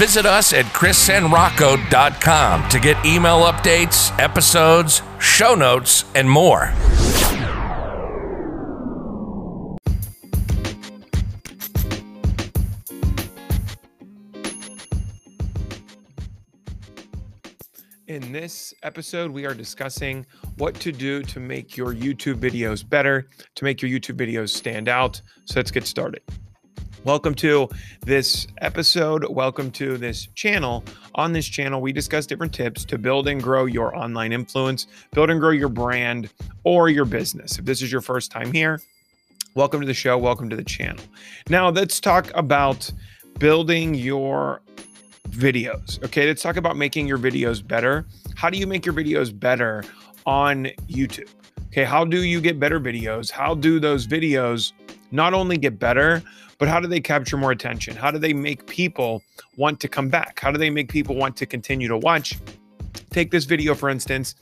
visit us at chrisandrocco.com to get email updates, episodes, show notes, and more. In this episode, we are discussing what to do to make your YouTube videos better, to make your YouTube videos stand out. So let's get started. Welcome to this episode. Welcome to this channel. On this channel, we discuss different tips to build and grow your online influence, build and grow your brand or your business. If this is your first time here, welcome to the show. Welcome to the channel. Now, let's talk about building your videos. Okay, let's talk about making your videos better. How do you make your videos better on YouTube? Okay, how do you get better videos? How do those videos not only get better, but how do they capture more attention? How do they make people want to come back? How do they make people want to continue to watch? Take this video, for instance.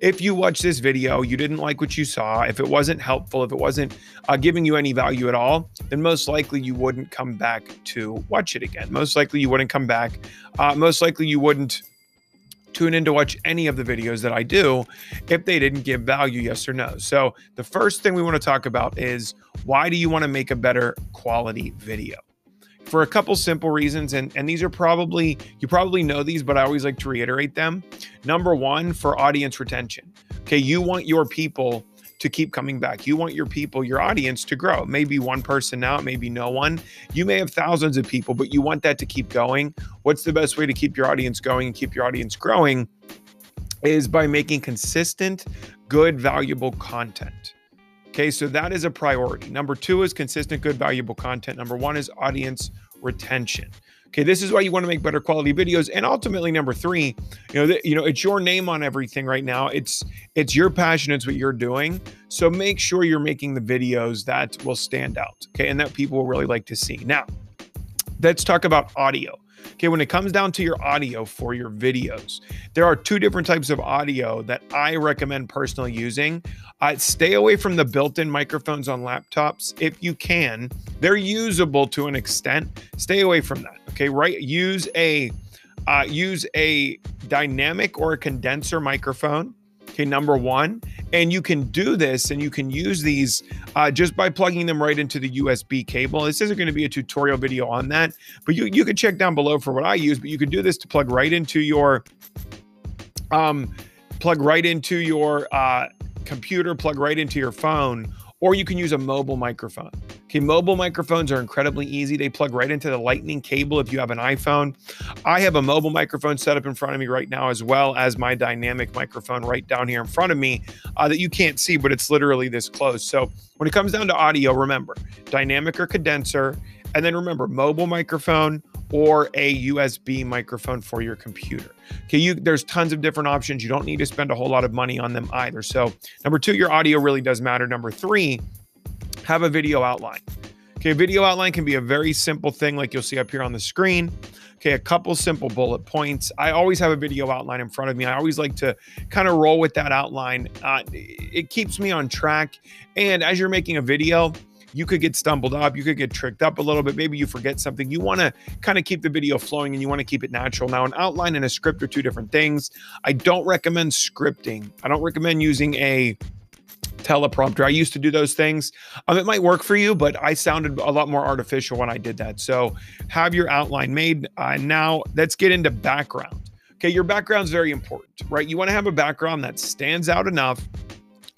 If you watch this video, you didn't like what you saw, if it wasn't helpful, if it wasn't uh, giving you any value at all, then most likely you wouldn't come back to watch it again. Most likely you wouldn't come back. Uh, most likely you wouldn't tune in to watch any of the videos that I do if they didn't give value, yes or no. So, the first thing we want to talk about is why do you want to make a better quality video? for a couple simple reasons and and these are probably you probably know these but i always like to reiterate them number one for audience retention okay you want your people to keep coming back you want your people your audience to grow maybe one person now maybe no one you may have thousands of people but you want that to keep going what's the best way to keep your audience going and keep your audience growing is by making consistent good valuable content Okay, so that is a priority. Number two is consistent, good, valuable content. Number one is audience retention. Okay, this is why you want to make better quality videos. And ultimately, number three, you know, th- you know, it's your name on everything right now. It's it's your passion. It's what you're doing. So make sure you're making the videos that will stand out. Okay, and that people will really like to see. Now, let's talk about audio. Okay, when it comes down to your audio for your videos, there are two different types of audio that I recommend personally using. Uh, stay away from the built in microphones on laptops if you can. They're usable to an extent. Stay away from that. Okay, right? Use a uh, use a dynamic or a condenser microphone Okay, number one. And you can do this and you can use these uh, just by plugging them right into the USB cable. This isn't going to be a tutorial video on that, but you, you can check down below for what I use, but you can do this to plug right into your um, plug right into your uh, computer, plug right into your phone, or you can use a mobile microphone. Okay, mobile microphones are incredibly easy. They plug right into the lightning cable if you have an iPhone. I have a mobile microphone set up in front of me right now, as well as my dynamic microphone right down here in front of me uh, that you can't see, but it's literally this close. So when it comes down to audio, remember dynamic or condenser, and then remember mobile microphone or a USB microphone for your computer. Okay, you there's tons of different options. You don't need to spend a whole lot of money on them either. So, number 2, your audio really does matter. Number 3, have a video outline. Okay, video outline can be a very simple thing like you'll see up here on the screen. Okay, a couple simple bullet points. I always have a video outline in front of me. I always like to kind of roll with that outline. Uh, it keeps me on track. And as you're making a video, you could get stumbled up, you could get tricked up a little bit. Maybe you forget something. You want to kind of keep the video flowing and you want to keep it natural. Now, an outline and a script are two different things. I don't recommend scripting. I don't recommend using a teleprompter. I used to do those things. Um, it might work for you, but I sounded a lot more artificial when I did that. So have your outline made. Uh, now let's get into background. Okay, your background is very important, right? You want to have a background that stands out enough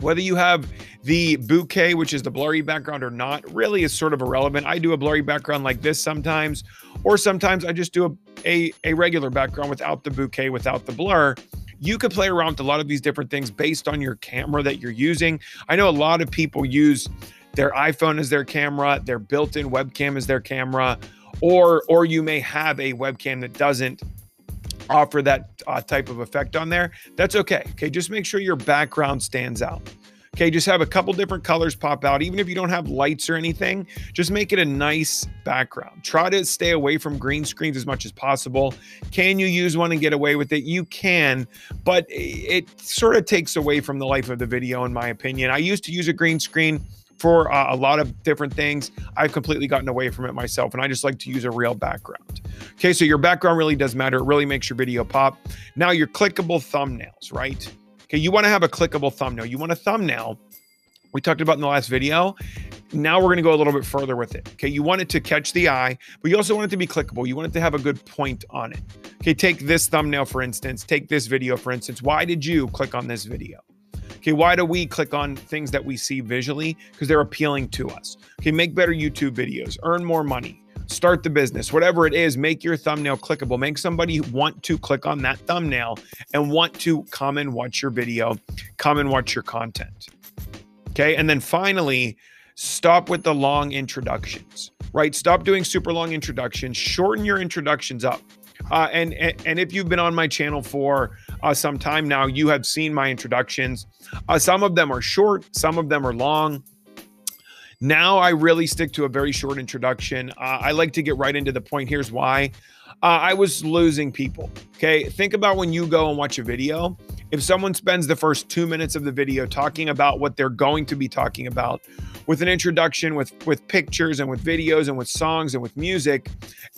whether you have the bokeh, which is the blurry background or not, really is sort of irrelevant. I do a blurry background like this sometimes, or sometimes I just do a, a, a regular background without the bokeh, without the blur. You could play around with a lot of these different things based on your camera that you're using. I know a lot of people use their iPhone as their camera, their built-in webcam as their camera, or or you may have a webcam that doesn't offer that uh, type of effect on there, that's okay. Okay, just make sure your background stands out. Okay, just have a couple different colors pop out. Even if you don't have lights or anything, just make it a nice background. Try to stay away from green screens as much as possible. Can you use one and get away with it? You can, but it sort of takes away from the life of the video, in my opinion. I used to use a green screen for uh, a lot of different things. I've completely gotten away from it myself, and I just like to use a real background. Okay, so your background really does matter. It really makes your video pop. Now, your clickable thumbnails, right? Okay, you want to have a clickable thumbnail. You want a thumbnail we talked about in the last video. Now we're going to go a little bit further with it. Okay, you want it to catch the eye, but you also want it to be clickable. You want it to have a good point on it. Okay, take this thumbnail for instance, take this video for instance. Why did you click on this video? Okay, why do we click on things that we see visually? Because they're appealing to us. Okay, make better YouTube videos, earn more money, start the business, whatever it is, make your thumbnail clickable. Make somebody want to click on that thumbnail and want to come and watch your video, come and watch your content. Okay. And then finally, stop with the long introductions, right? Stop doing super long introductions, shorten your introductions up. Uh, and, and, and if you've been on my channel for uh, some time now, you have seen my introductions. Uh, some of them are short, some of them are long. Now I really stick to a very short introduction. Uh, I like to get right into the point. Here's why. Uh, I was losing people. Okay. Think about when you go and watch a video if someone spends the first two minutes of the video talking about what they're going to be talking about with an introduction with with pictures and with videos and with songs and with music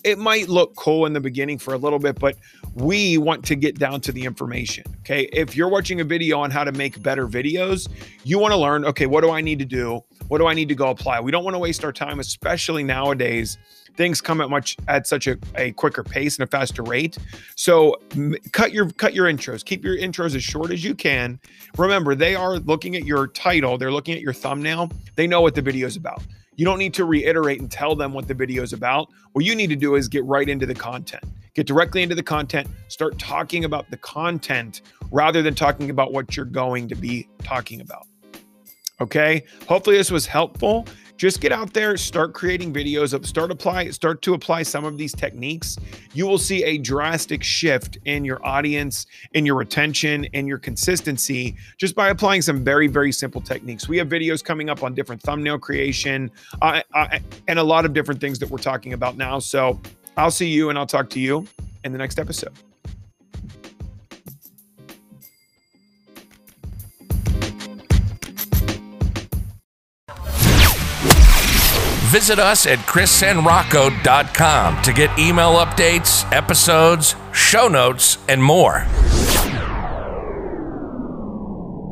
it might look cool in the beginning for a little bit but we want to get down to the information okay if you're watching a video on how to make better videos you want to learn okay what do i need to do what do i need to go apply we don't want to waste our time especially nowadays things come at much at such a, a quicker pace and a faster rate. So m- cut your cut your intros. Keep your intros as short as you can. Remember, they are looking at your title, they're looking at your thumbnail. They know what the video is about. You don't need to reiterate and tell them what the video is about. What you need to do is get right into the content. Get directly into the content, start talking about the content rather than talking about what you're going to be talking about. Okay? Hopefully this was helpful just get out there, start creating videos of start apply, start to apply some of these techniques. You will see a drastic shift in your audience, in your retention, in your consistency just by applying some very, very simple techniques. We have videos coming up on different thumbnail creation uh, uh, and a lot of different things that we're talking about now. So I'll see you and I'll talk to you in the next episode. Visit us at chrisandrocco.com to get email updates, episodes, show notes, and more.